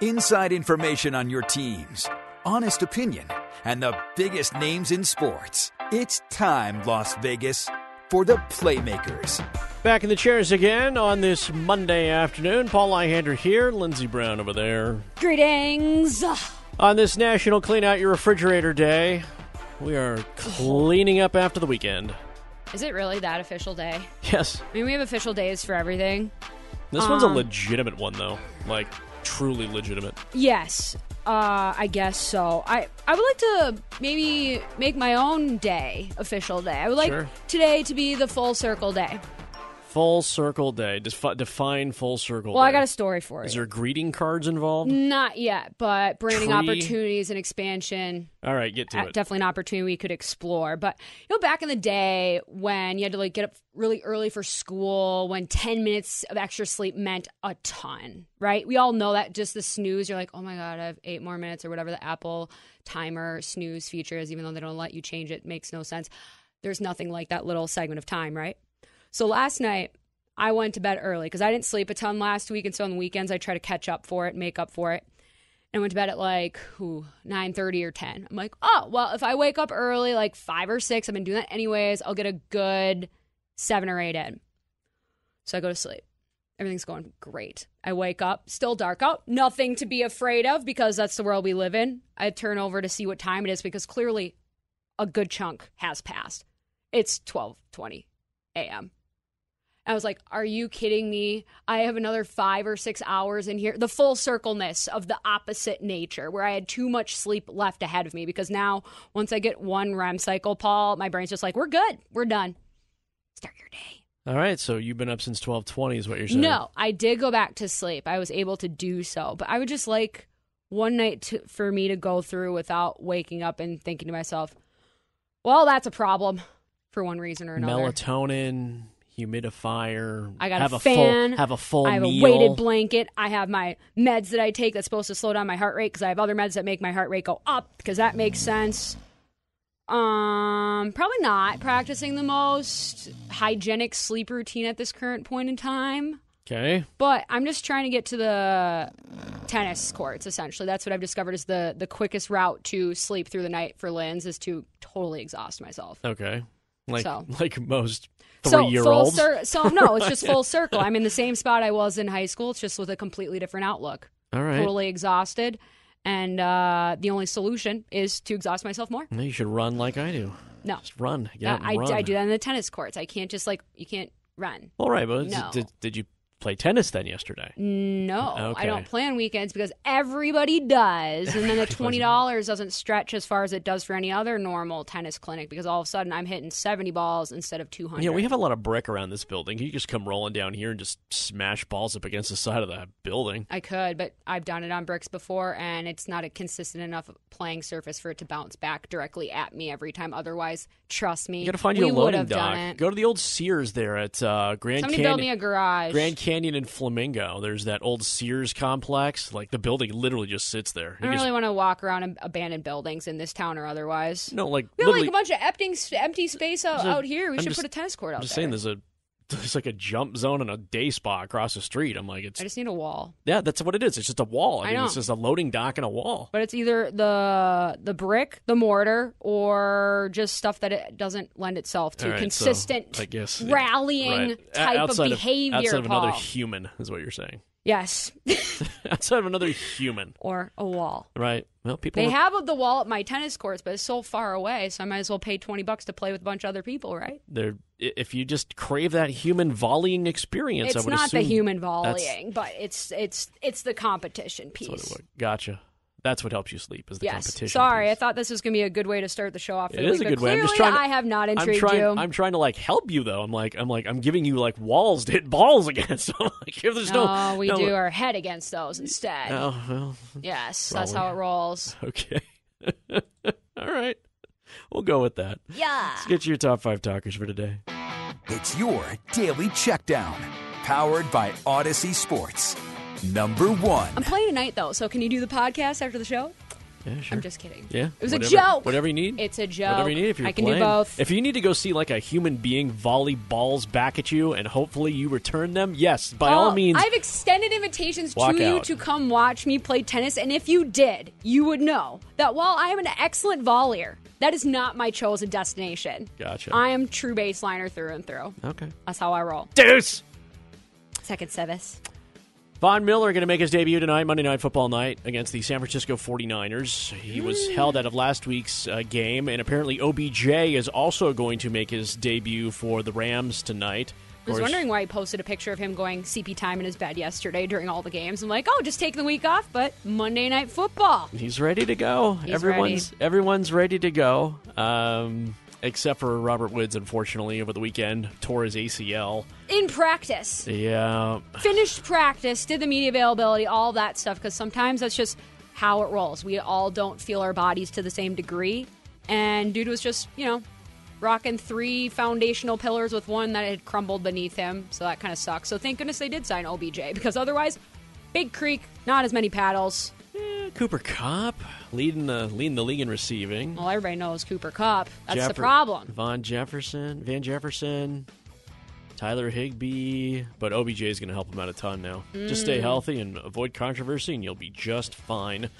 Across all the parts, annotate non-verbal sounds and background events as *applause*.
Inside information on your teams, honest opinion, and the biggest names in sports. It's time, Las Vegas, for the Playmakers. Back in the chairs again on this Monday afternoon. Paul Lyhander here, Lindsey Brown over there. Greetings. On this National Clean Out Your Refrigerator Day, we are cleaning up after the weekend. Is it really that official day? Yes. I mean, we have official days for everything. This one's a Um, legitimate one, though. Like, truly legitimate. Yes, uh, I guess so. I I would like to maybe make my own day official day. I would like Sure. today to be the full circle day. Full circle day. Defi- define full circle Well, I got a story for you. Is there greeting cards involved? Not yet, but branding Tree? opportunities and expansion. All right, get to uh, it. definitely an opportunity we could explore. But you know, back in the day when you had to like get up really early for school, when ten minutes of extra sleep meant a ton, right? We all know that just the snooze, you're like, oh my god, I have eight more minutes or whatever the Apple timer snooze feature is, even though they don't let you change it, makes no sense. There's nothing like that little segment of time, right? So last night. I went to bed early because I didn't sleep a ton last week, and so on the weekends I try to catch up for it, make up for it. And I went to bed at like ooh, 9.30 or 10 i'm like oh well if i wake up early like 5 or 6 i've been doing that anyways i'll get a good 7 or 8 in. So i go to sleep. Everything's going great. I wake up still dark out nothing to be afraid of because that's the world we live in. I turn over to see what time it is because clearly a good chunk has passed. It's 12.20 a.m I was like, Are you kidding me? I have another five or six hours in here. The full circleness of the opposite nature, where I had too much sleep left ahead of me. Because now, once I get one REM cycle, Paul, my brain's just like, We're good. We're done. Start your day. All right, so you've been up since 1220 is what you're saying. No, I did go back to sleep. I was able to do so. But I would just like one night to, for me to go through without waking up and thinking to myself, Well, that's a problem for one reason or another. Melatonin, humidifier. I got have a, full fan. have a full I have meal. a weighted blanket. I have my meds that I take that's supposed to slow down my heart rate because I have other meds that make my heart rate go up because that makes sense. Um, probably not practicing the most hygienic sleep routine at this current point in time. Okay. But I'm just trying to get to the tennis courts. Essentially, that's what I've discovered is the the quickest route to sleep through the night for Lynn's is to totally exhaust myself. Okay. Like So- *laughs* like most So three year full olds. cir- so no, it's just full *laughs* circle. I'm in the same spot I was in high school. It's just with a completely different outlook. All right. Totally exhausted, and uh, the only solution is to exhaust myself more. No, you should run like I do. No, Just run. Yeah, I, run. I do that in the tennis courts. I can't just like you can't run. All right, but No. did, did you play tennis then yesterday? No, Okay. I don't plan weekends because everybody does, and then *laughs* the twenty dollars doesn't stretch as far as it does for any other normal tennis clinic because all of a sudden I'm hitting seventy balls instead of two hundred. Yeah, we have a lot of brick around this building. You just come rolling down here and just smash balls up against the side of that building. I could, but I've done it on bricks before, and it's not a consistent enough playing surface for it to bounce back directly at me every time. Otherwise, trust me, You got to find you a would loading have dock. done it. Go to the old Sears there at uh, Grand Somebody Canyon. build me a garage. Grand Canyon and Flamingo. There's that old Sears complex. Like the building literally just sits there. I You don't just- really want to walk around ab- abandoned buildings in this town or otherwise. no, like We have like a bunch of empty, empty space out, a- out here. We I'm should just- put a tennis court out I'm just there. saying, there's a there's like a jump zone and a day spa across the street. I'm like, it's I just need a wall. yeah, that's what it is. It's just a wall. I, I mean, know. it's just a loading dock and a wall. But it's either the the brick, the mortar, or just stuff that it doesn't lend itself to right, so consistent I guess rallying right. Type of outside behavior. outside of another human is what you're saying. Yes, *laughs* outside of another human, or a wall. right? Well, people They are- have the wall at my tennis courts, but it's so far away, so I might as well pay twenty bucks to play with a bunch of other people, right? they're if you just crave that human volleying experience, I It's not the assume human that's- volleying, but it's it's it's the competition that's piece. Gotcha. That's what helps you sleep is the Yes. competition. Sorry, I thought this was going to be a good way to start the show off. For It the is week, a good way. I'm just trying to, I have not I'm intrigued trying, you. I'm trying to like help you though. I'm like I'm like I'm giving you like walls to hit balls against. *laughs* I'm like if there's no, no, we no- do our head against those instead. Oh well, Yes, that's how it rolls. *laughs* okay. *laughs* All right, we'll go with that. Yeah. Let's get you your top five talkers for today. It's your daily checkdown, powered by Audacy Sports. Number one. I'm playing tonight though, so can you do the podcast after the show? Yeah, sure. I'm just kidding. Yeah, It was whatever- a joke. Whatever you need. It's a joke. Whatever you need. If you're I can playing. do both. If you need to go see like a human being volley balls back at you, and hopefully you return them, yes, by all Oh, means. I've extended invitations to you to come watch me play tennis, and if you did, you would know that while I am an excellent volleyer, that is not my chosen destination. Gotcha. I am true baseliner through and through. okay. That's how I roll. Deuce. Second service. Von Miller going to make his debut tonight, Monday Night Football night, against the San Francisco 49ers. He was held out of last week's uh, game, and apparently OBJ is also going to make his debut for the Rams tonight. I was wondering why he posted a picture of him going CP time in his bed yesterday during all the games. I'm like, oh, just taking the week off, but Monday night football. He's ready to go. He's everyone's everyone's ready to go, um, except for Robert Woods. Unfortunately, over the weekend tore his ACL. In practice. Yeah, finished practice, did the media availability, all that stuff, because sometimes that's just how it rolls. We all don't feel our bodies to the same degree. And dude was just, you know, rocking three foundational pillars with one that had crumbled beneath him. So that kind of sucks. So thank goodness they did sign OBJ, because otherwise, Big Creek, not as many paddles. Eh, Cooper Kupp leading the leading the league in receiving. Well, everybody knows Cooper Kupp. That's the problem. Von Jefferson, Van Jefferson, Tyler Higbee, but OBJ is going to help him out a ton now. Just Mm. stay healthy and avoid controversy, and you'll be just fine.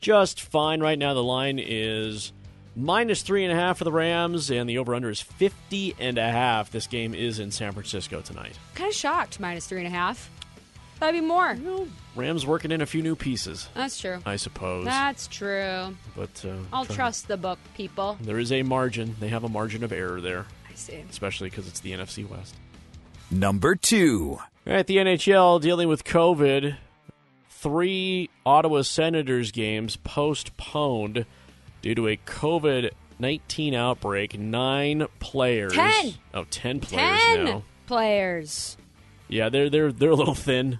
Just fine. Right now, the line is minus three and a half for the Rams, and the over/under is fifty and a half. This game is in San Francisco tonight. Kind of shocked, minus three and a half. That'd be more. Rams working in a few new pieces, That's true. I suppose. That's true. but uh, I'll try- trust the book, people. There is a margin. They have a margin of error there, I see. especially because it's the NFC West. Number two. All right, the NHL dealing with COVID. Three Ottawa Senators games postponed due to a COVID 19 outbreak. Nine players. Ten. Oh, 10 players Ten now. players. Yeah, they're they're they're a little thin.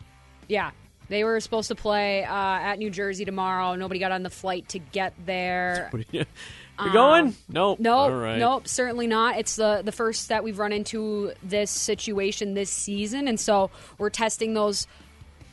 Yeah. They were supposed to play uh, at New Jersey tomorrow. Nobody got on the flight to get there. *laughs* You, you going? Nope. Nope, All right. nope, certainly not. It's the the first that we've run into this situation this season, and so we're testing those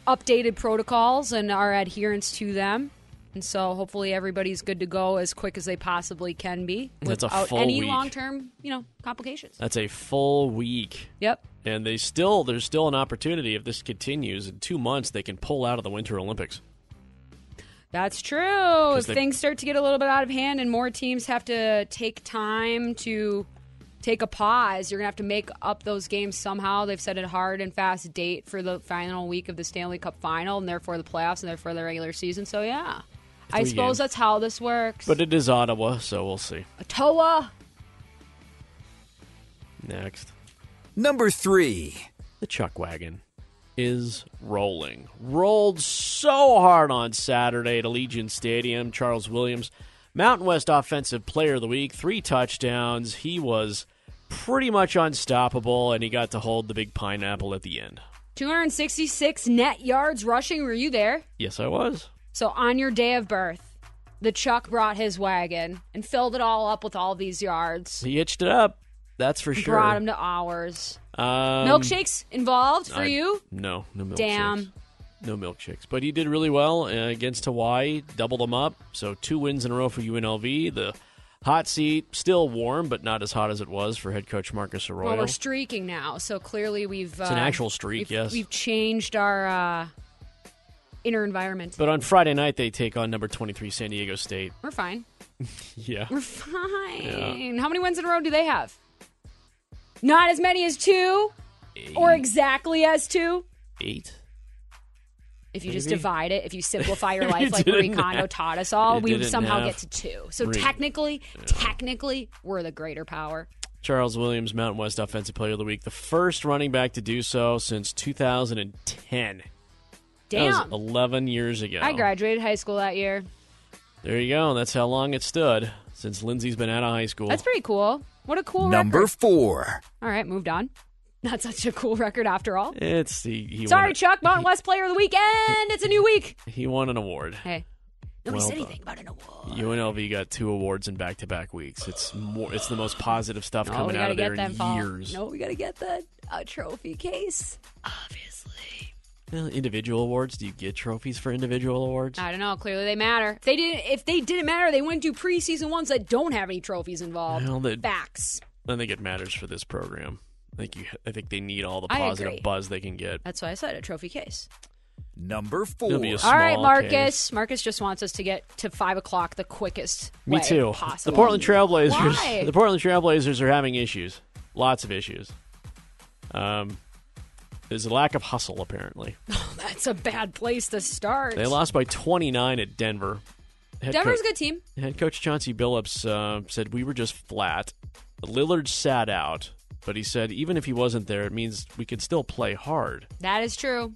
updated protocols and our adherence to them. And so hopefully everybody's good to go as quick as they possibly can be That's a without any week. long term, you know, complications. That's a full week. Yep. And they still there's still an opportunity if this continues in 2 months they can pull out of the Winter Olympics. That's true. If they- things start to get a little bit out of hand and more teams have to take time to take a pause, you're going to have to make up those games somehow. They've set a hard and fast date for the final week of the Stanley Cup final and therefore the playoffs and therefore the regular season. So, yeah. I suppose games. that's how this works. But it is Ottawa, so we'll see. Ottawa. Next. Number three. the chuck wagon is rolling. Rolled so hard on Saturday at Allegiant Stadium. Charles Williams, Mountain West Offensive Player of the Week, three touchdowns. He was pretty much unstoppable, and he got to hold the big pineapple at the end. 266 net yards rushing. Were you there? Yes, I was. So on your day of birth, the Chuck brought his wagon and filled it all up with all these yards. He hitched it up. That's for sure. Brought him to ours. Um, Milkshakes involved for I- you? No, no milkshakes. Damn. No milkshakes. But he did really well uh, against Hawaii, doubled them up. So two wins in a row for UNLV. The hot seat, still warm, but not as hot as it was for head coach Marcus Arroyo. Well, we're streaking now, so clearly we've. Uh, an actual streak, we've- yes. We've changed our uh, inner environment. but on Friday night, they take on number 23 San Diego State. we're fine. *laughs* Yeah. We're fine. How many wins in a row do they have? Not as many as two, or exactly as two. Eight. If you just divide it, if you simplify your If *laughs* you life like Marie Kondo half. taught us all, we would somehow get to two. So Really? technically, technically, we're the greater power. Charles Williams, Mountain West Offensive Player of the Week, the first running back to do so since 2010. That was 11 years ago. I graduated high school that year. There you go. That's how long it stood since Lindsay's been out of high school. That's pretty cool. What a cool Number record. four. All right, moved on. Not such a cool record after all. it's the he Sorry, won a- Chuck. Mountain West Player of the Week, and it's a new week. He won an award. Hey, nobody Well said anything about an award. UNLV got two awards in back-to-back weeks. It's more. It's the most positive stuff No, coming out of get there in Paul. years. No, we gotta get the uh, trophy case. Obviously. Well, individual awards. Do you get trophies for individual awards? I don't know. Clearly, they matter. If they didn't, if they didn't matter, they wouldn't do preseason ones that don't have any trophies involved. Well, they- Facts. I think it matters for this program. I think you. I think they need all the I positive buzz they can get. That's why I said a trophy case. Number four. It'll be a All right, Marcus. case. Marcus just wants us to get to five o'clock the quickest. Me way too. Possible. The Portland Trailblazers. Why? The Portland Trailblazers are having issues. Lots of issues. Um, there's a lack of hustle apparently. *laughs* Oh, That's a bad place to start. They lost by 29 at Denver. Head Denver's a good team. Head coach Chauncey Billups uh, said we were just flat. Lillard sat out, but he said even if he wasn't there, it means we could still play hard. That is true.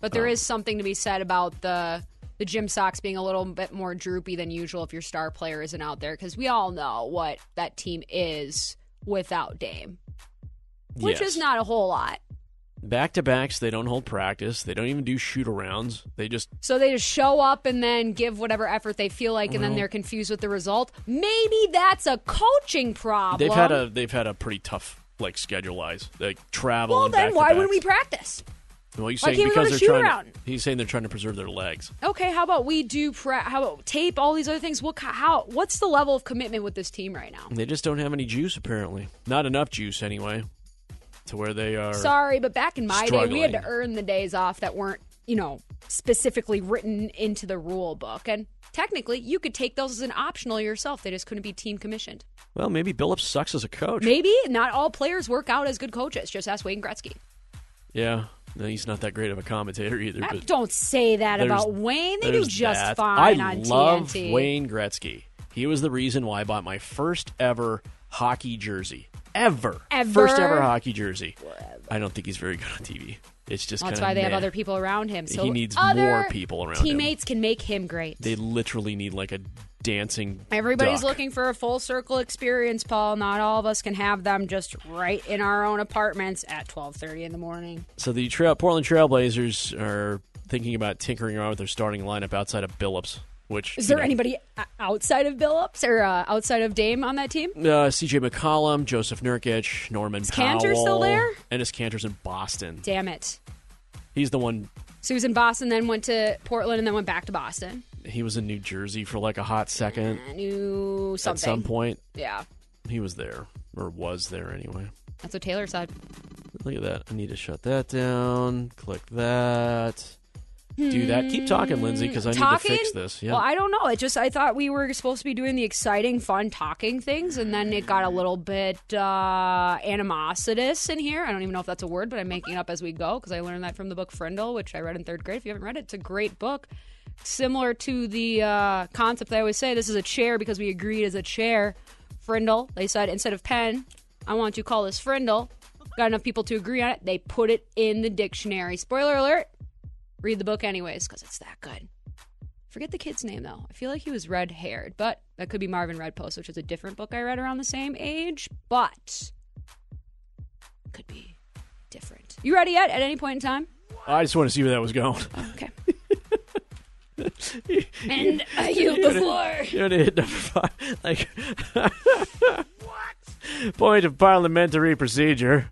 But there Oh. is something to be said about the the gym socks being a little bit more droopy than usual if your star player isn't out there because we all know what that team is without Dame, which Yes. is not a whole lot. Back to backs, they don't hold practice. They don't even do shoot arounds. They just So they just show up and then give whatever effort they feel like, and then they're confused with the result. Maybe that's a coaching problem. they've had a they've had a pretty tough like schedule wise. Like travel. well. and Then why wouldn't we practice? Well, Why saying can't we go because they're trying. To, he's saying they're trying to preserve their legs. Okay, how about we do pra- how about tape all these other things? What how what's the level of commitment with this team right now? They just don't have any juice apparently. Not enough juice anyway, to where they are. Sorry, but back in my day, we had to earn the days off that weren't, you know, specifically written into the rule book. And technically, you could take those as an optional yourself. They just couldn't be team commissioned. Well, maybe Billups sucks as a coach. Maybe not all players work out as good coaches. Just ask Wayne Gretzky. Yeah, no, he's not that great of a commentator either. Uh, But Don't say that about Wayne. They do just that. fine I on love TNT. Wayne Gretzky. He was the reason why I bought my first ever hockey jersey ever. Ever? First ever hockey jersey. I don't think he's very good on TV. It's just That's why they have other people around him. So He needs more people around him. Teammates can make him great. They literally need like a dancing. Everybody's duck. looking for a full circle experience, Paul. Not all of us can have them just right in our own apartments at 12:30 in the morning. So the trail, Portland Trailblazers are thinking about tinkering around with their starting lineup outside of Billups. Which Is there know, anybody outside of Billups or uh, outside of Dame on that team? Uh, C.J. McCollum, Jusuf Nurkic, Norman Is Powell. Kanter still there? Enes Kanter's in Boston. Damn it. He's the one. So he was in Boston, then went to Portland, and then went back to Boston. He was in New Jersey for like a hot second. I knew something. At some point, Yeah, he was there or was there anyway. that's what Taylor said. Look at that. I need to shut that down. Click that. Do that. Keep talking, Lindsay, because I need to fix this. Yeah. Well, I don't know. It just I thought we were supposed to be doing the exciting, fun talking things, and then it got a little bit uh, animositous in here. I don't even know if that's a word, but I'm making it up as we go because I learned that from the book Frindle, which I read in third grade. If you haven't read it, it's a great book. Similar to the uh, concept I always say, this is a chair because we agreed as a chair. Frindle, they said instead of pen, I want to call this Frindle. Got enough people to agree on it. They put it in the dictionary. Spoiler alert. Read the book anyways because it's that good. Forget the kid's name though. I feel like he was red haired, but that could be Marvin Redpost, which is a different book I read around the same age, but could be different. You ready yet? At any point in time? I just want to see where that was going. Okay. *laughs* and I yield the floor. You know, to hit number five. Like, what? *laughs* Point of parliamentary procedure.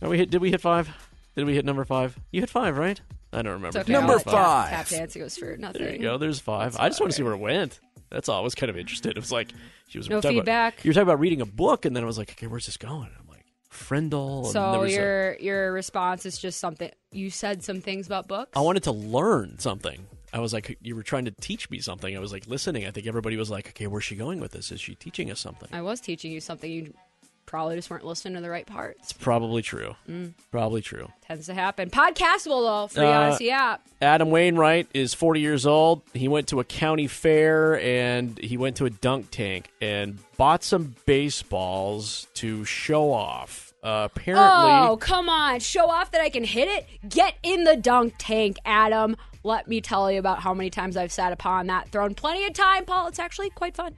Are we hit? Did we hit five? Did we hit number five? You hit five, right? I don't remember. Okay. Number I'll hit let tap- five. Tap dance goes for nothing. There you go. There's five. I just want to see where it went. That's all. I was kind of interested. It was like she was No talking about- feedback? you were talking about reading a book, and then I was like, okay, where's this going? I'm like, there So was a- your your response is just something you said some things about books. I wanted to learn something. I was like, you were trying to teach me something. I was like listening. I think everybody was like, okay, where's she going with this? Is she teaching us something? I was teaching you something. You probably just weren't listening to the right parts. It's probably true. Mm. Probably true. Tends to happen. Podcastable though, free Uh, Audacy app. Adam Wainwright is 40 years old. He went to a county fair and he went to a dunk tank and bought some baseballs to show off. Uh, apparently, Oh, come on. Show off that I can hit it? Get in the dunk tank, Adam. Let me tell you about how many times I've sat upon that throne. Plenty of time, Paul. It's actually quite fun.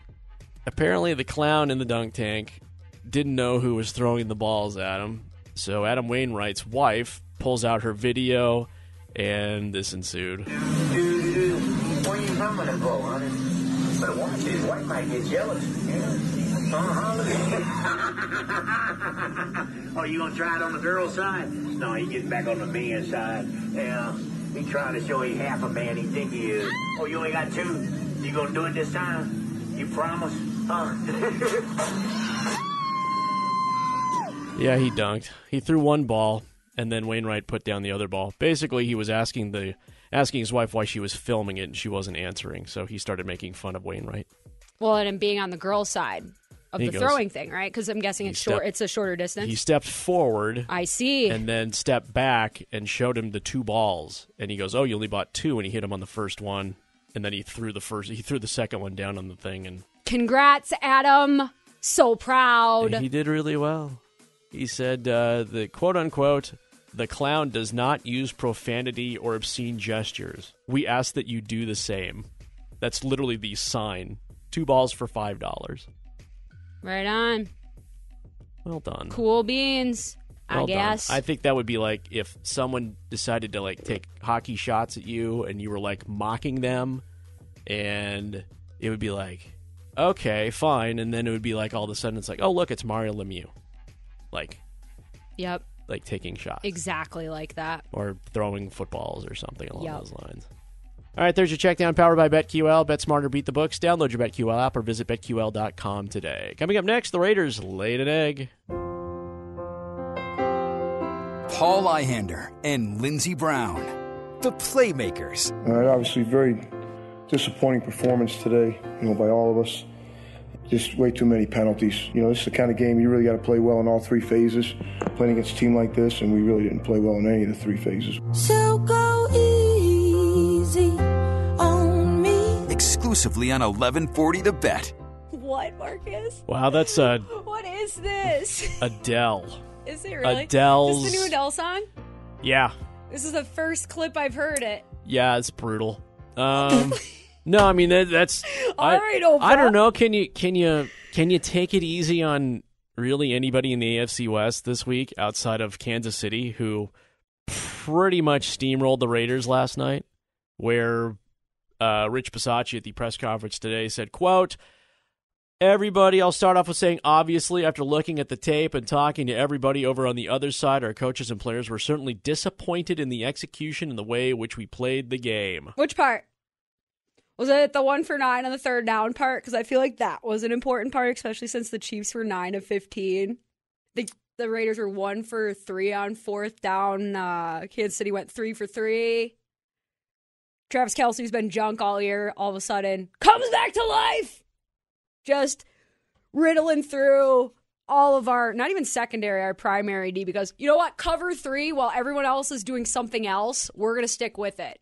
apparently the clown in the dunk tank didn't know who was throwing the balls at him. So Adam Wainwright's wife pulls out her video, and this ensued. Where you coming to go, honey? But watch it. White might get jealous. Yeah. Uh-huh. oh, you gonna try it on the girl's side? No, he getting back on the man's side. Yeah. He trying to show he half a man he think he is. Oh, you only got two? You gonna do it this time? You promise? Huh? *laughs* Yeah, he dunked. He threw one ball, and then Wainwright put down the other ball. Basically, he was asking the asking his wife why she was filming it, and she wasn't answering. So he started making fun of Wainwright. Well, and being on the girl's side of He the goes- throwing thing, right? Because I'm guessing He it's short. It's a shorter distance. He stepped forward I see. and then stepped back and showed him the two balls, and he goes, "Oh, you only bought two," and he hit him on the first one, and then he threw the first. He threw the second one down on the thing, and Congrats, Adam. So proud. he did really well. He said uh, the quote unquote. The clown does not use profanity or obscene gestures. We ask that you do the same. That's literally the sign. Two balls for five dollars. right on. Well done. Cool beans. I Well done. guess. I think that would be like if someone decided to like take hockey shots at you and you were like mocking them, and it would be like, okay, fine, and then it would be like all of a sudden it's like, oh look, it's Mario Lemieux, like yep. like taking shots Exactly like that. or throwing footballs or something along Yep. those lines. All right, there's your check down powered by BetQL. Bet smarter, beat the books. Download your BetQL app or visit betql.com today. Coming up next, the Raiders laid an egg. Paul Ihander and Lindsey Brown, the Playmakers. Uh, obviously, very disappointing performance today, you know, by all of us. Just way too many penalties. You know, this is the kind of game you really got to play well in all three phases. Playing against a team like this, and we really didn't play well in any of the three phases. So go easy on me. Exclusively on 1140 The Bet. What, Marcus? Wow, that's uh, What is this? Adele. Is it really? Adele's- Is this the new Adele song? Yeah, This is the first clip I've heard it. Yeah, it's brutal. Um, *laughs* no, I mean that, that's. *laughs* All I, right. I don't know. Can you can you can you take it easy on really anybody in the AFC West this week outside of Kansas City, who pretty much steamrolled the Raiders last night? Where uh, Rich Bisaccia at the press conference today said, "quote." Everybody, I'll start off with saying, obviously, after looking at the tape and talking to everybody over on the other side, our coaches and players were certainly disappointed in the execution and the way in which we played the game. Which part? Was it the one for nine on the third down part? Because I feel like that was an important part, especially since the Chiefs were nine of fifteen. The the Raiders were one for three on fourth down. Uh, Kansas City went three for three. Travis Kelce's been junk all year. All of a sudden, comes back to life. Just riddling through all of our, not even secondary, our primary D. Because you know what? Cover three while everyone else is doing something else. We're gonna stick with it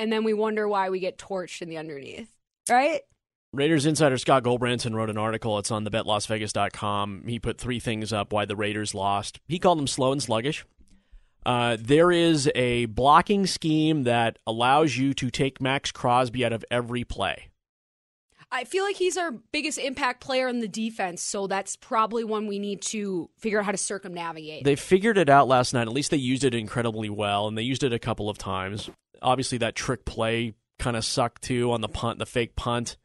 and then we wonder why we get torched in the underneath. Right? Raiders insider Scott Gulbransen wrote an article. It's on the betlasvegas.com. He put three things up why the Raiders lost. He called them slow and sluggish. Uh, there is a blocking scheme that allows you to take Maxx Crosby out of every play. I feel like he's our biggest impact player in the defense, so that's probably one we need to figure out how to circumnavigate. They figured it out last night. At least they used it incredibly well, and they used it a couple of times. Obviously, that trick play kind of sucked too on the punt, the fake punt.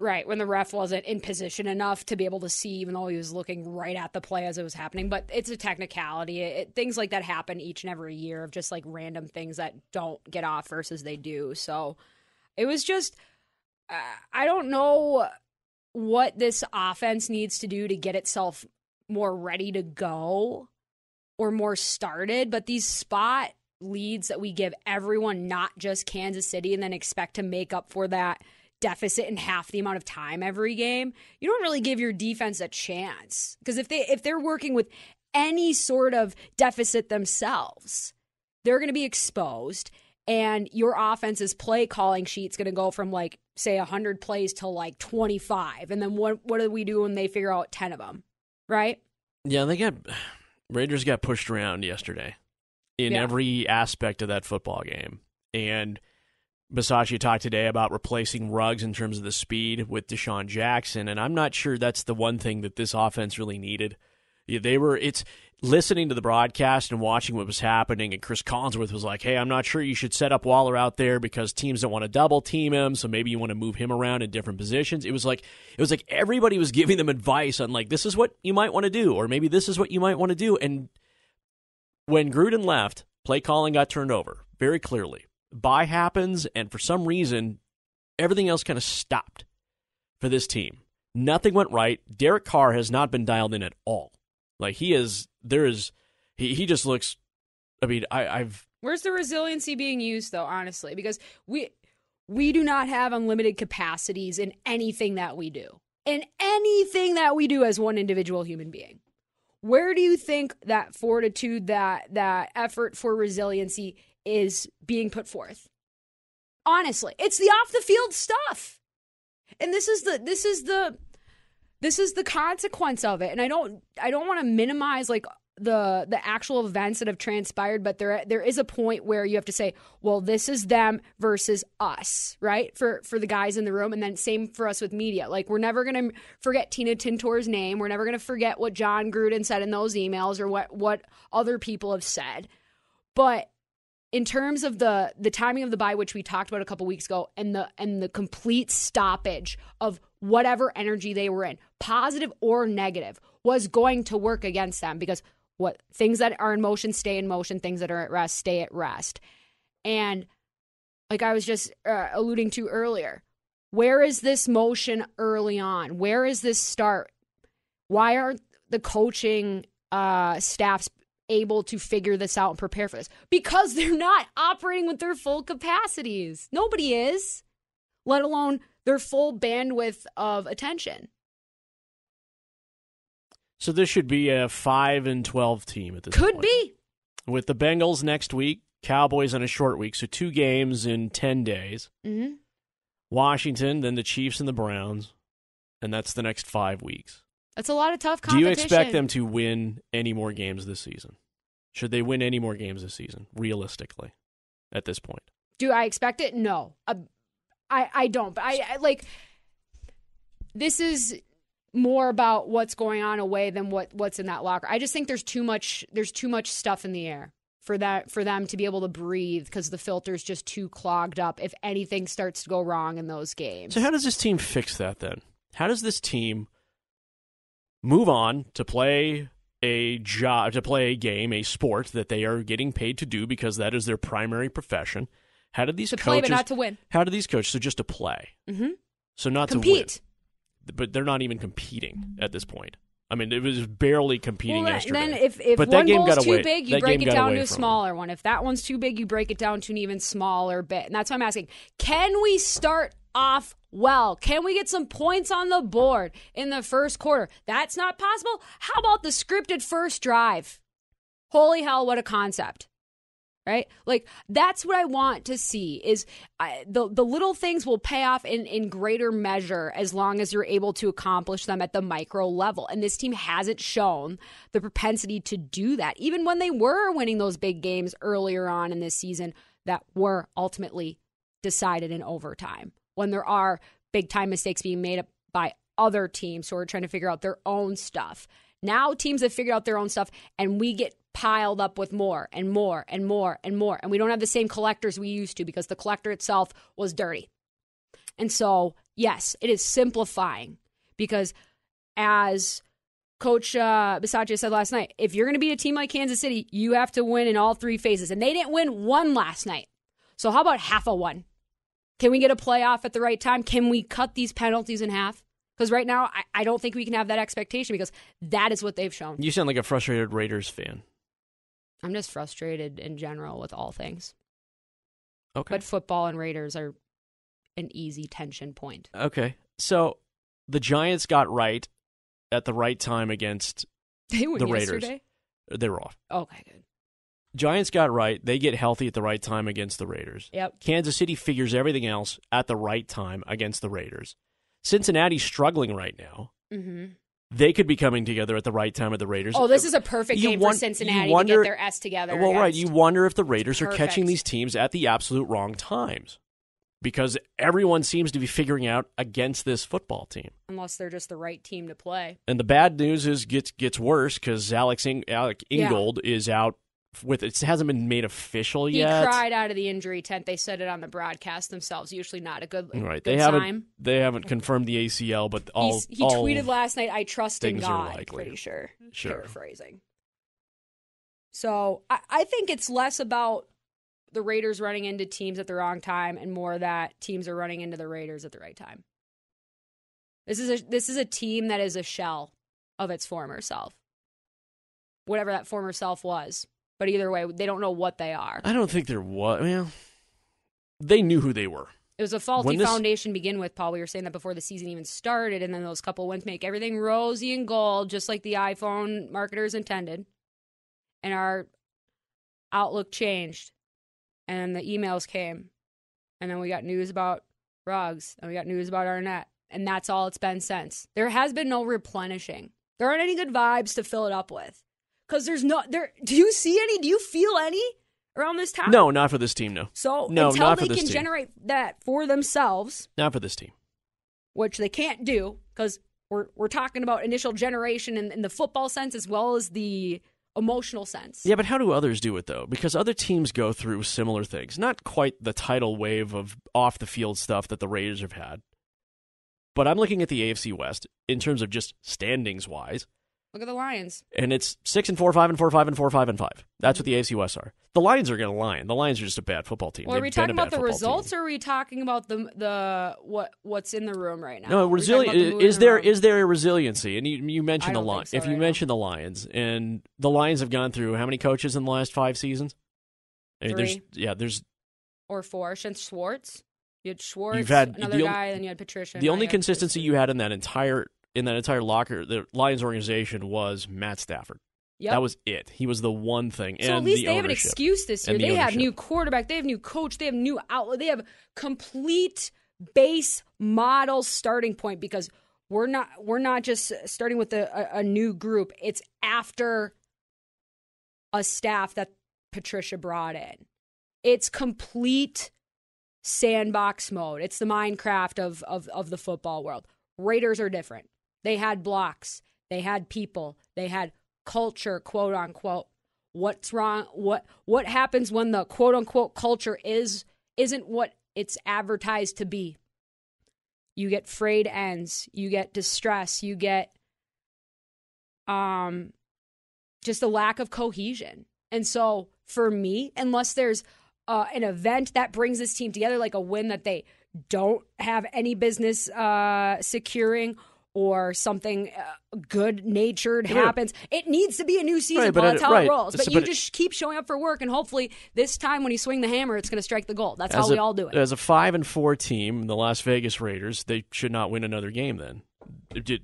right, when the ref wasn't in position enough to be able to see, even though he was looking right at the play as it was happening. But it's a technicality. It, things like that happen each and every year of just like random things that don't get off versus they do. So it was just, Uh, I don't know what this offense needs to do to get itself more ready to go or more started, but these spot leads that we give everyone, not just Kansas City, and then expect to make up for that deficit in half the amount of time every game, you don't really give your defense a chance. Because if they if they're working with any sort of deficit themselves, they're going to be exposed and your offense's play calling sheet's going to go from like say 100 plays to like 25 and then what what do we do when they figure out 10 of them right Yeah, they got *sighs* Raiders got pushed around yesterday in Yeah. every aspect of that football game. And Bisaccia talked today about replacing Ruggs in terms of the speed with DeSean Jackson, and I'm not sure that's the one thing that this offense really needed. They were it's listening to the broadcast and watching what was happening, and Cris Collinsworth was like, "Hey, I'm not sure you should set up Waller out there because teams don't want to double team him, so maybe you want to move him around in different positions." It was like it was like everybody was giving them advice on like this is what you might want to do, or maybe this is what you might want to do, and when Gruden left, play calling got turned over very clearly. Bye happens, and for some reason, everything else kind of stopped for this team. Nothing went right. Derek Carr has not been dialed in at all. Like he is, there is, he, he just looks. I mean, I, I've Where's the resiliency being used though, honestly? Because we we do not have unlimited capacities in anything that we do. In anything that we do as one individual human being. Where do you think that fortitude, that that effort for resiliency is being put forth? Honestly, it's the off the field stuff. And this is the this is the this is the consequence of it. And i don't i don't want to minimize like the the actual events that have transpired but there there is a point where you have to say well this is them versus us right? For for the guys in the room. And then same for us with media. Like we're never going to forget Tina Tintor's name. We're never going to forget what Jon Gruden said in those emails or what what other people have said. But in terms of the the timing of the bye which we talked about a couple weeks ago and the and the complete stoppage of whatever energy they were in positive or negative was going to work against them because what things that are in motion stay in motion things that are at rest stay at rest and like i was just uh, alluding to earlier where is this motion early on where is this start why aren't the coaching uh, staffs able to figure this out and prepare for this? Because they're not operating with their full capacities. Nobody is, let alone their full bandwidth of attention. So this should be a five and twelve team at this point. Could point. be. with the Bengals next week, Cowboys on a short week, so two games in ten days. hmm Washington, then the Chiefs and the Browns, and that's the next five weeks. That's a lot of tough Do you expect them to win any more games this season? Should they win any more games this season, realistically, at this point? Do I expect it? No. Uh, I I don't. But I, I like this is more about what's going on away than what what's in that locker. I just think there's too much there's too much stuff in the air for that for them to be able to breathe because the filter's just too clogged up if anything starts to go wrong in those games. So how does this team fix that then? How does this team move on to play a job, to play a game, a sport that they are getting paid to do because that is their primary profession? How did these To coaches play, but not to win. How do these coaches so just to play? hmm So not Compete. to win, but they're not even competing at this point. I mean, it was barely competing Well, yesterday. then if, if but one goal's too away. big, you that break it down to a smaller one. If that one's too big, you break it down to an even smaller bit. And that's why I'm asking, can we start off well? Can we get some points on the board in the first quarter? That's not possible. How about the scripted first drive? Holy hell, what a concept. Right? Like that's what I want to see is I, the the little things will pay off in in greater measure as long as you're able to accomplish them at the micro level. And this team hasn't shown the propensity to do that even when they were winning those big games earlier on in this season that were ultimately decided in overtime. When there are big time mistakes being made by other teams who are trying to figure out their own stuff. Now teams have figured out their own stuff and we get piled up with more and more and more and more. And we don't have the same collectors we used to because the collector itself was dirty. And so, yes, it is simplifying because as Coach uh, Bisaccia said last night, if you're going to beat a team like Kansas City, you have to win in all three phases. And they didn't win one last night. So, how about half a one? Can we get a playoff at the right time? Can we cut these penalties in half? Because right now, I, I don't think we can have that expectation because that is what they've shown. You sound like a frustrated Raiders fan. I'm just frustrated in general with all things. Okay. But football and Raiders are an easy tension point. Okay. So the Giants got right at the right time against *laughs* the Raiders. They were off. Okay, good. Giants got right. They get healthy at the right time against the Raiders. Yep. Kansas City figures everything else at the right time against the Raiders. Cincinnati's struggling right now. hmm They could be coming together at the right time at the Raiders. Oh, this is a perfect You game won- for Cincinnati you to get their S together. Well, right. You wonder if the Raiders are catching these teams at the absolute wrong times because everyone seems to be figuring out against this football team. unless they're just the right team to play. And the bad news is gets gets worse because Alex Ing- Alec Yeah. Ingold is out with it hasn't been made official yet. He cried out of the injury tent. They said it on the broadcast themselves. Usually not a good, Right. good They haven't sign. they haven't confirmed the ACL, but all He's- he all tweeted last night, "I trust in God." Pretty sure. Sure. Paraphrasing. So I, I think it's less about the Raiders running into teams at the wrong time and more that teams are running into the Raiders at the right time. This is a this is a team that is a shell of its former self. Whatever that former self was. But either way, they don't know what they are. I don't think there was. Well, they knew who they were. It was a faulty this- foundation to begin with, Paul. We were saying that before the season even started, and then those couple wins make everything rosy and gold, just like the iPhone marketers intended. And our outlook changed, and the emails came, and then we got news about Ruggs, and we got news about Arnette, and that's all it's been since. There has been no replenishing. There aren't any good vibes to fill it up with, because there's no there. Do you see any? Do you feel any around this town? No, not for this team. No, So no, until not they for this can team. generate that for themselves, not for this team. which they can't do because we're we're talking about initial generation in, in the football sense as well as the emotional sense. Yeah, but how do others do it though? Because other teams go through similar things. Not quite the tidal wave of off the field stuff that the Raiders have had. But I'm looking at the AFC West in terms of just standings wise, Look at the Lions. and it's six and four, five and four, five and four, five and five. That's what the AFC West are. The Lions are going to line. The Lions are just a bad football team. Well, are They've we talking about the results, team. or are we talking about the the what what's in the room right now? No, Are we talking resilient the is there is there a resiliency? And you, you mentioned the Lions. so if you now. mentioned the Lions, and the Lions have gone through how many coaches in the last five seasons? I mean, there's Three. yeah, there's or four since Schwartz. You had Schwartz, You've had- another the guy, then you had Patricia. the only consistency you had in that entire in that entire locker the Lions organization was Matt Stafford. Yep. That was it. He was the one thing. So and at least the they have an excuse this year. The They have new quarterback. They have new coach. They have new outlet. They have complete base model starting point because we're not we're not just starting with a, a, a new group. It's after a staff that Patricia brought in. It's complete sandbox mode. It's the Minecraft of, of, of the football world. Raiders are different. They had blocks. They had people. They had culture, quote unquote. What's wrong? What what happens when the quote unquote culture is isn't what it's advertised to be? You get frayed ends. You get distress. You get um just a lack of cohesion. And so for me, unless there's uh, an event that brings this team together, like a win that they don't have any business uh, securing, or something uh, good natured Yeah, happens, it needs to be a new season. Right, Paul. it- That's how right. it rolls. But So- you but it- just keep showing up for work, and hopefully this time when you swing the hammer, it's going to strike the goal. That's how As we all do it. As a five and four team, the Las Vegas Raiders, they should not win another game. Then,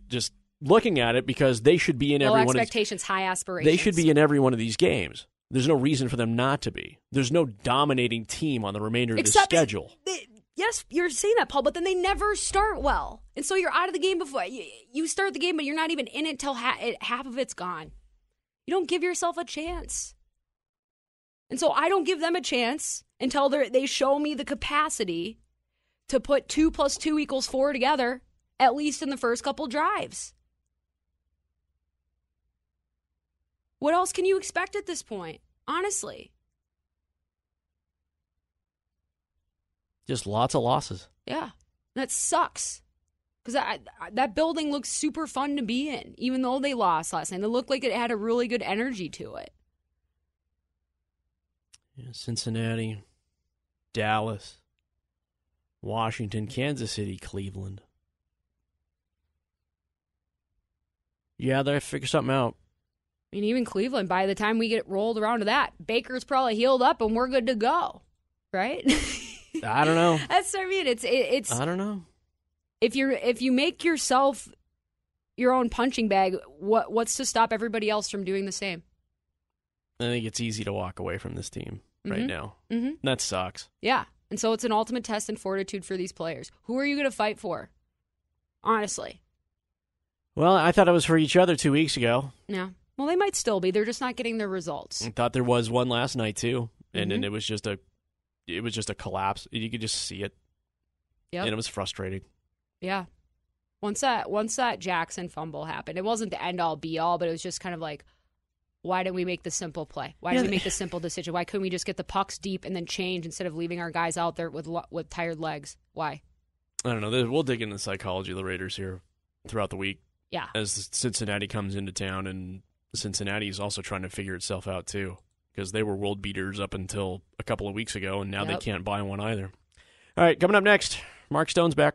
just looking at it, because they should be in Low every one. Of, expectations, high aspirations. they should be in every one of these games. There's no reason for them not to be. There's no dominating team on the remainder of the schedule. they- yes, you're saying that, Paul, but then they never start well, and so you're out of the game before you, you start the game, but you're not even in it till ha- it, half of it's gone. You don't give yourself a chance, and so I don't give them a chance until they they show me the capacity to put two plus two equals four together, at least in the first couple drives. What else can you expect at this point? Honestly. Just lots of losses. Yeah, that sucks. Because that that building looks super fun to be in, even though they lost last night. It looked like it had a really good energy to it. Yeah, Cincinnati, Dallas, Washington, Kansas City, Cleveland. Yeah, they figure something out. I mean, even Cleveland. By the time we get rolled around to that, Baker's probably healed up and we're good to go, right? *laughs* I don't know. *laughs* That's what I mean. It's it, it's I don't know. if you're if you make yourself your own punching bag, what what's to stop everybody else from doing the same? I think it's easy to walk away from this team right Mhm. now. Mm-hmm. That sucks. Yeah, and so it's an ultimate test in fortitude for these players. Who are you going to fight for? Honestly, Well, I thought it was for each other two weeks ago. yeah. Well, they might still be. They're just not getting the results. I thought there was one last night too, and then Mhm. it was just a, it was just a collapse. You could just see it, Yep. and it was frustrating. Yeah. Once that once that Jackson fumble happened, it wasn't the end all be all, but it was just kind of like, why didn't we make the simple play? Why didn't we make the simple decision? Why couldn't we just get the pucks deep and then change instead of leaving our guys out there with with tired legs? Why? I don't know. We'll dig into the psychology of the Raiders here throughout the week Yeah. as Cincinnati comes into town, and Cincinnati is also trying to figure itself out too because they were world beaters up until a couple of weeks ago, and now Yep. they can't buy one either. All right, coming up next, Mark Stone's back.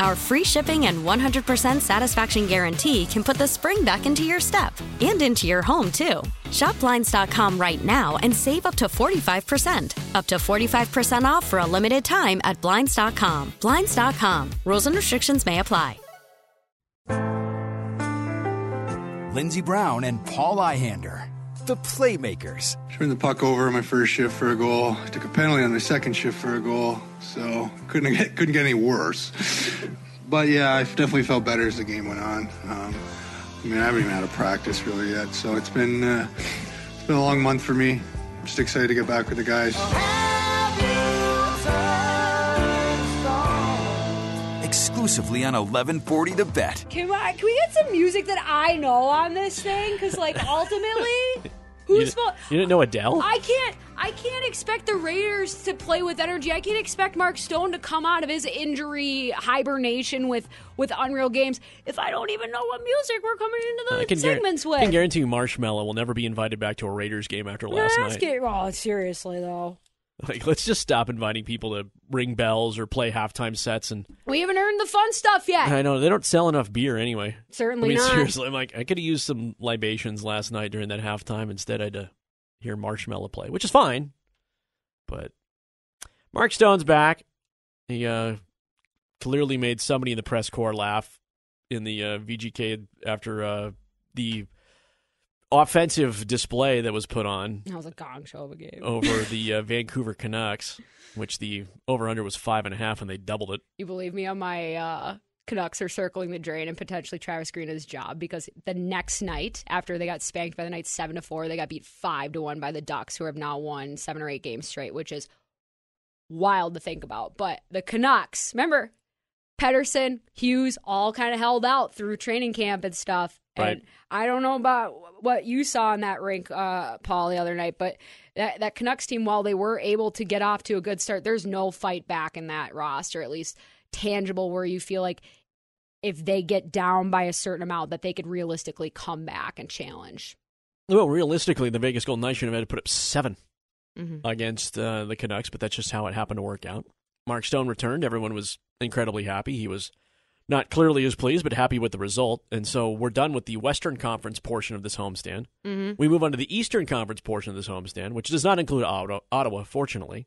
Our free shipping and 100% satisfaction guarantee can put the spring back into your step and into your home, too. Shop Blinds.com right now and save up to 45%. Up to 45% off for a limited time at Blinds.com. Blinds.com. Rules and restrictions may apply. Lindsey Brown and Paul Ihander, the playmakers. Turned the puck over on my first shift for a goal. Took a penalty on my second shift for a goal. So couldn't get couldn't get any worse. But yeah, I definitely felt better as the game went on. Um, I mean, I haven't even had a practice really yet, so it's been uh, it's been a long month for me. I'm just excited to get back with the guys. Exclusively on 1140 The Bet. Can, I, can we get some music that I know on this thing? Because like *laughs* ultimately, You, who's fault? you didn't know Adele? I can't. I can't expect the Raiders to play with energy. I can't expect Mark Stone to come out of his injury hibernation with with Unreal Games if I don't even know what music we're coming into the segments guar- segments I can guarantee you Marshmello will never be invited back to a Raiders game after last Let's night. get oh seriously though. Like, let's just stop inviting people to ring bells or play halftime sets. And We haven't earned the fun stuff yet. I know they don't sell enough beer anyway. Certainly I mean, not. seriously, I'm like, I could have used some libations last night during that halftime. Instead, I had to hear Marshmello play, which is fine. But Mark Stone's back. He uh, clearly made somebody in the press corps laugh in the uh, VGK after uh, the offensive display that was put on That was a gong show of a game. over *laughs* the uh, Vancouver Canucks, which the over under was five and a half, and they doubled it. You believe me on my uh, Canucks are circling the drain and potentially Travis Green his job because the next night after they got spanked by the Knights seven to four, they got beat five to one by the Ducks, who have now won seven or eight games straight, which is wild to think about. But the Canucks, remember, Pettersson, Hughes, all kind of held out through training camp and stuff. Right. And I don't know about what you saw in that rink, uh, Paul, the other night, but that, that Canucks team, while they were able to get off to a good start, there's no fight back in that roster, at least tangible, where you feel like if they get down by a certain amount, that they could realistically come back and challenge. Well, realistically, the Vegas Golden Knights should have had to put up 7 Mhm. against uh, the Canucks, but that's just how it happened to work out. Mark Stone returned. Everyone was incredibly happy. He was not clearly as pleased, but happy with the result. And so we're done with the Western Conference portion of this homestand. Mhm. We move on to the Eastern Conference portion of this homestand, which does not include Ottawa, Ottawa fortunately.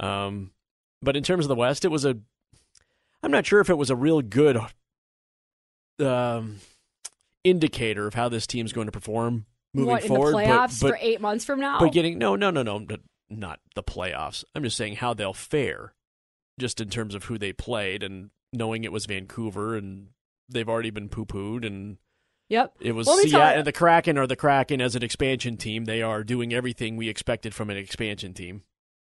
Um, but in terms of the West, it was a. I'm not sure if it was a real good um, indicator of how this team's going to perform moving what, forward. in the but- playoffs but, for eight months from now? but getting no, no, no, no, not the playoffs. I'm just saying how they'll fare, just in terms of who they played and knowing it was Vancouver and they've already been poo pooed and Yep. it was Well, let me Seattle. you- The Kraken are the Kraken as an expansion team. They are doing everything we expected from an expansion team.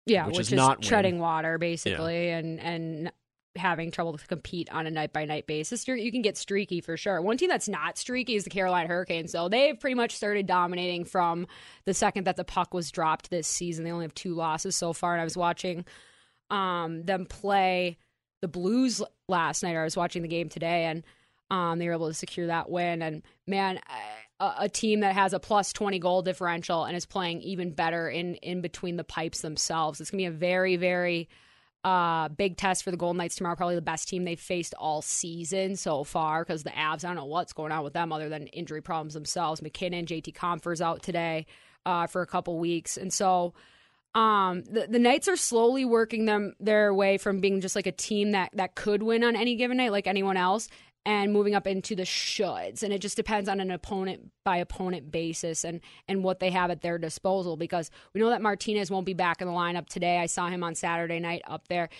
Yeah, which which, is is, not win. treading water basically, and and having trouble to compete on a night by night basis. You're, you can get streaky for sure. One team that's not streaky is the Carolina Hurricanes. So they've pretty much started dominating from the second that the puck was dropped this season. They only have two losses so far, and I was watching um, them play the Blues last night. I was watching the game today, and um, they were able to secure that win. And man, a, a team that has a plus twenty goal differential and is playing even better in in between the pipes themselves. It's gonna be a very very uh, big test for the Golden Knights tomorrow. Probably the best team they've faced all season so far because the Avs. I don't know what's going on with them other than injury problems themselves. MacKinnon, JT Compher's out today uh, for a couple weeks, and so um, the, the Knights are slowly working them their way from being just like a team that that could win on any given night, like anyone else, and moving up into the shoulds. And it just depends on an opponent by opponent basis and and what they have at their disposal. Because we know that Martinez won't be back in the lineup today. I saw him on Saturday night up there.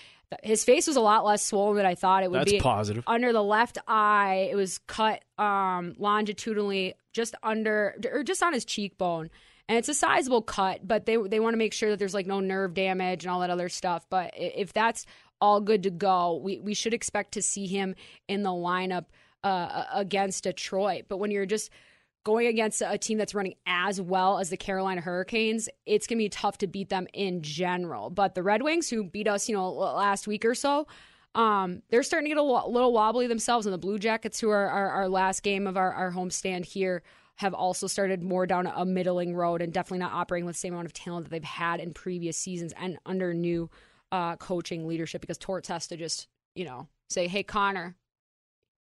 His face was a lot less swollen than I thought it would That's be. positive. Under the left eye, it was cut um, longitudinally, just under or just on his cheekbone and it's a sizable cut, but they they want to make sure that there's like no nerve damage and all that other stuff. But if that's all good to go, we we should expect to see him in the lineup uh, against Detroit. But when you're just going against a team that's running as well as the Carolina Hurricanes, it's going to be tough to beat them in general. But the Red Wings, who beat us, you know, last week or so, um, they're starting to get a little wobbly themselves. And the Blue Jackets, who are our, our last game of our, our homestand here, have also started more down a middling road and definitely not operating with the same amount of talent that they've had in previous seasons and under new uh, coaching leadership because Torts has to just, you know, say, hey, Connor,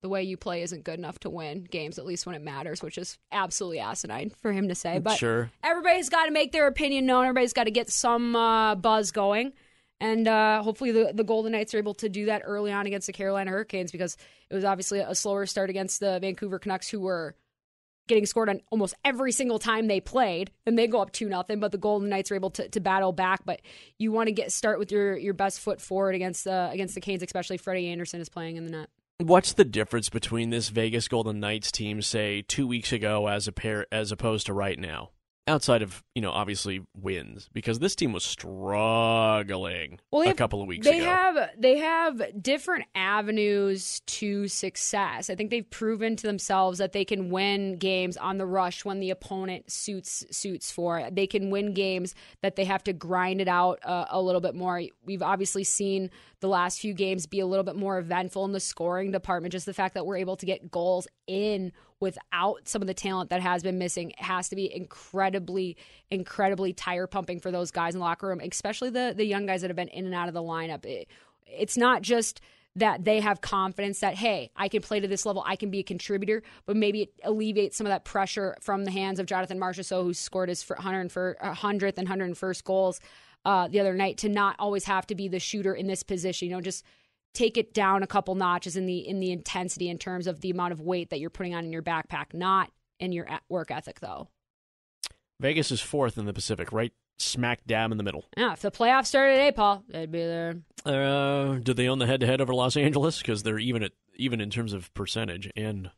the way you play isn't good enough to win games, at least when it matters, which is absolutely asinine for him to say. But Sure. everybody's got to make their opinion known. Everybody's got to get some uh, buzz going. And uh, hopefully the, the Golden Knights are able to do that early on against the Carolina Hurricanes because it was obviously a slower start against the Vancouver Canucks, who were getting scored on almost every single time they played, and they go up two nothing. But the Golden Knights are able to, to battle back. But you want to get start with your, your best foot forward against the against the Canes, especially Freddie Andersen is playing in the net. What's the difference between this Vegas Golden Knights team, say two weeks ago, as a pair, as opposed to right now? Outside of you know, obviously wins, because this team was struggling Well, they a have- couple of weeks they ago. have they have different avenues to success. I think they've proven to themselves that they can win games on the rush when the opponent suits suits for it. They can win games that they have to grind it out uh, a little bit more. We've obviously seen the last few games be a little bit more eventful in the scoring department. Just the fact that we're able to get goals in without some of the talent that has been missing has to be incredibly, incredibly tire pumping for those guys in the locker room, especially the the young guys that have been in and out of the lineup. It, it's not just that they have confidence that hey, I can play to this level, I can be a contributor, but maybe it alleviates some of that pressure from the hands of Jonathan Marchessault, who scored his 100th and 101st goals uh, the other night, to not always have to be the shooter in this position. You know, just take it down a couple notches in the in the intensity in terms of the amount of weight that you're putting on in your backpack, not in your work ethic though. Vegas is fourth in the Pacific, right smack dab in the middle. Yeah, if the playoffs started today, Paul, they'd be there. Uh, do they own the head-to-head over Los Angeles? Because they're even at even in terms of percentage, and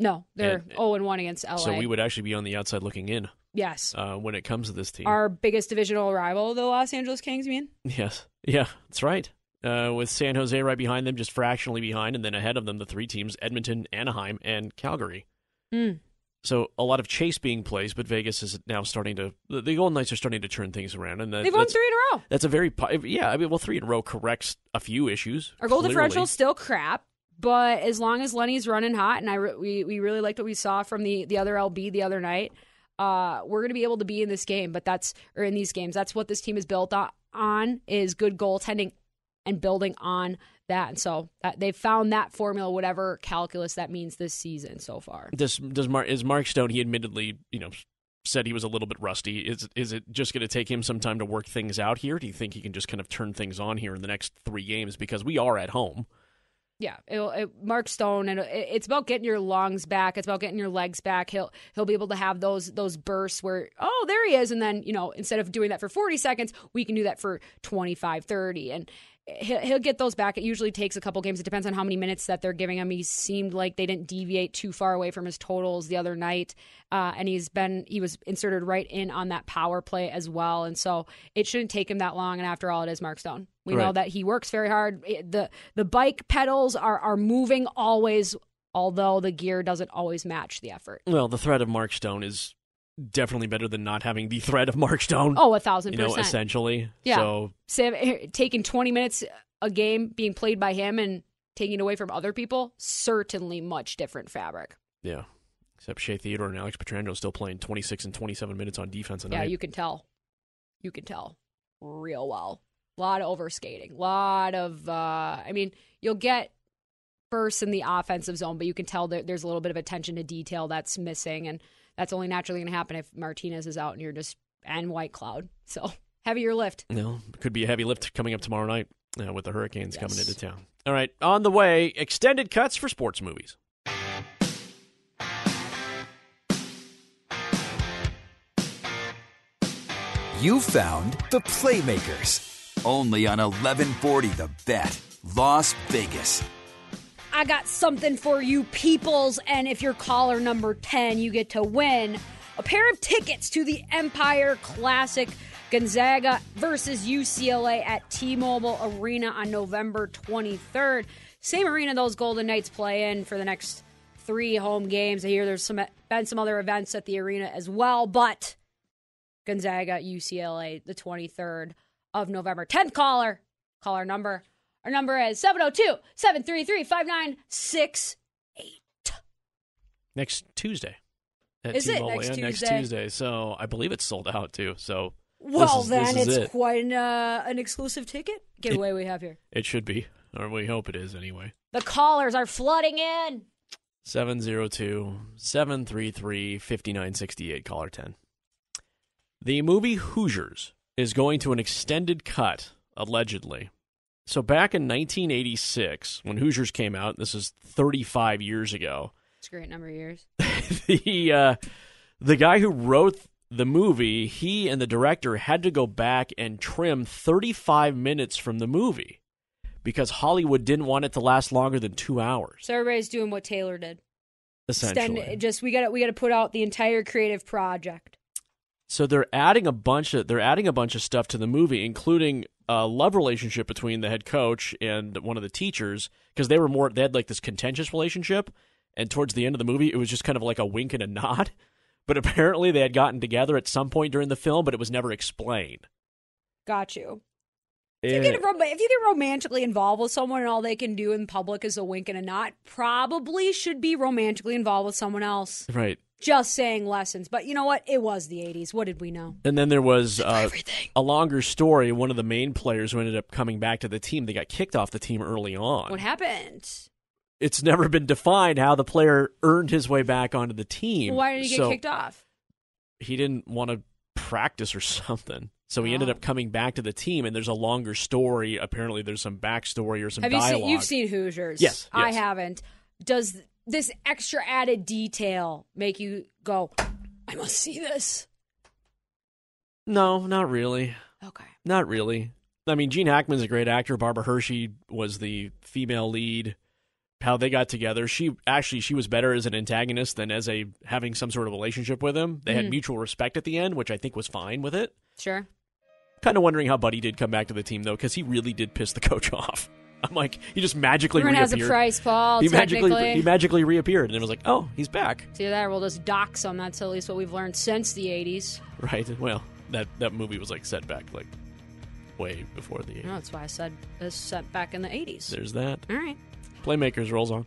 No, they're And- 0 and 1 against LA. so we would actually be on the outside looking in. Yes. uh, when it comes to this team. Our biggest divisional rival, the Los Angeles Kings, you mean? Yes. Yeah, that's right. Uh, with San Jose right behind them, just fractionally behind, and then ahead of them, the three teams Edmonton, Anaheim, and Calgary. Mm. So a lot of chase being plays, but Vegas is now starting to. The Golden Knights are starting to turn things around, and that, They've won three in a row. That's a very yeah. I mean, well, three in a row corrects a few issues. Our goal differential is still crap, but as long as Lenny's running hot, and I re- we we really liked what we saw from the the other LB the other night, uh, we're gonna be able to be in this game. But that's or in these games, that's what this team is built on, on is good goaltending and building on that. And so that, they've found that formula, whatever calculus that means this season so far. Does does Mark is Mark Stone? He admittedly, you know, said he was a little bit rusty. Is is it just going to take him some time to work things out here? Do you think he can just kind of turn things on here in the next three games because we are at home? Yeah, it, Mark Stone, and it, it's about getting your lungs back. It's about getting your legs back. He'll he'll be able to have those those bursts where oh there he is, and then you know instead of doing that for forty seconds, we can do that for 25, 30. and he'll, he'll get those back. It usually takes a couple games. It depends on how many minutes that they're giving him. He seemed like they didn't deviate too far away from his totals the other night, uh, and he's been he was inserted right in on that power play as well, and so it shouldn't take him that long. And after all, it is Mark Stone. We know that he works very hard. The The bike pedals are are moving always, although the gear doesn't always match the effort. Well, the threat of Mark Stone is definitely better than not having the threat of Mark Stone. Oh, a thousand You know, percent. essentially. Yeah. So taking 20 minutes a game being played by him and taking it away from other people, certainly much different fabric. yeah. Except Shea Theodore and Alex Pietrangelo still playing 26 and 27 minutes on defense tonight. Yeah, you can tell. You can tell real well. A lot of overskating. A lot of, uh, I mean, you'll get bursts in the offensive zone, but you can tell that there's a little bit of attention to detail that's missing. And that's only naturally going to happen if Martinez is out and you're just, and Whitecloud. So *laughs* heavier lift. No, could be a heavy lift coming up tomorrow night uh, with the Hurricanes coming into town. All right, on the way, extended cuts for sports movies. You found the Playmakers. Only on 1140 The Bet, Las Vegas. I got something for you peoples, and if you're caller number 10, you get to win a pair of tickets to the Empire Classic Gonzaga versus UCLA at T-Mobile Arena on November 23rd. Same arena those Golden Knights play in for the next three home games. I hear there's some been some other events at the arena as well, but Gonzaga, UCLA, the 23rd of November. 10th caller, caller number. Our number is 702 733 5968. Next Tuesday. At Is it T-Mobile. next yeah, next Tuesday? Tuesday. So I believe it's sold out too. So Well, is, then it's it. quite an, uh, an exclusive ticket giveaway we have here. It should be, or we hope it is anyway. The callers are flooding in. 702 733 5968, caller 10. The movie Hoosiers is going to an extended cut, allegedly. So, back in 1986, when Hoosiers came out, this is 35 years ago, It's a great number of years. *laughs* the, uh, the guy who wrote the movie, he and the director had to go back and trim 35 minutes from the movie because Hollywood didn't want it to last longer than two hours, So everybody's doing what Taylor did. essentially. Extend, just we got we got to put out the entire creative project. So they're adding a bunch of they're adding a bunch of stuff to the movie, including a love relationship between the head coach and one of the teachers, because they were more they had like this contentious relationship, and towards the end of the movie, it was just kind of like a wink and a *laughs* nod. But apparently, they had gotten together at some point during the film, but it was never explained. Got you. If you, Eh, get if you get romantically involved with someone and all they can do in public is a wink and a nod, probably should be romantically involved with someone else. right. Just saying lessons. But you know what? It was the 80s. What did we know? And then there was uh, a longer story. One of the main players who ended up coming back to the team, they got kicked off the team early on. What happened? It's never been defined how the player earned his way back onto the team. Why did he get So- kicked off? he didn't want to practice or *laughs* something. So he ended Oh. up coming back to the team, and there's a longer story. Apparently, there's some backstory or some Have you dialogue. seen? You've seen Hoosiers. Yes, I haven't. Does this extra added detail make you go, "I must see this"? No, not really. Okay. Not really. I mean, Gene Hackman's a great actor. Barbara Hershey was the female lead. How they got together, she actually she was better as an antagonist than as a having some sort of relationship with him. They had Mhm. mutual respect at the end, which I think was fine with it. Sure. Kind of wondering how Buddy did come back to the team though, because he really did piss the coach *laughs* off. *laughs* I'm like, he just magically Everyone has a price, Paul. he magically he magically reappeared, and it was like, oh, he's back. See that? We'll just dox him. That's at least what we've learned since the 80s. Right. Well, that that movie was like set back like way before the. No, that's why I said it's set back in the 80s. There's that. All right. Playmakers rolls on.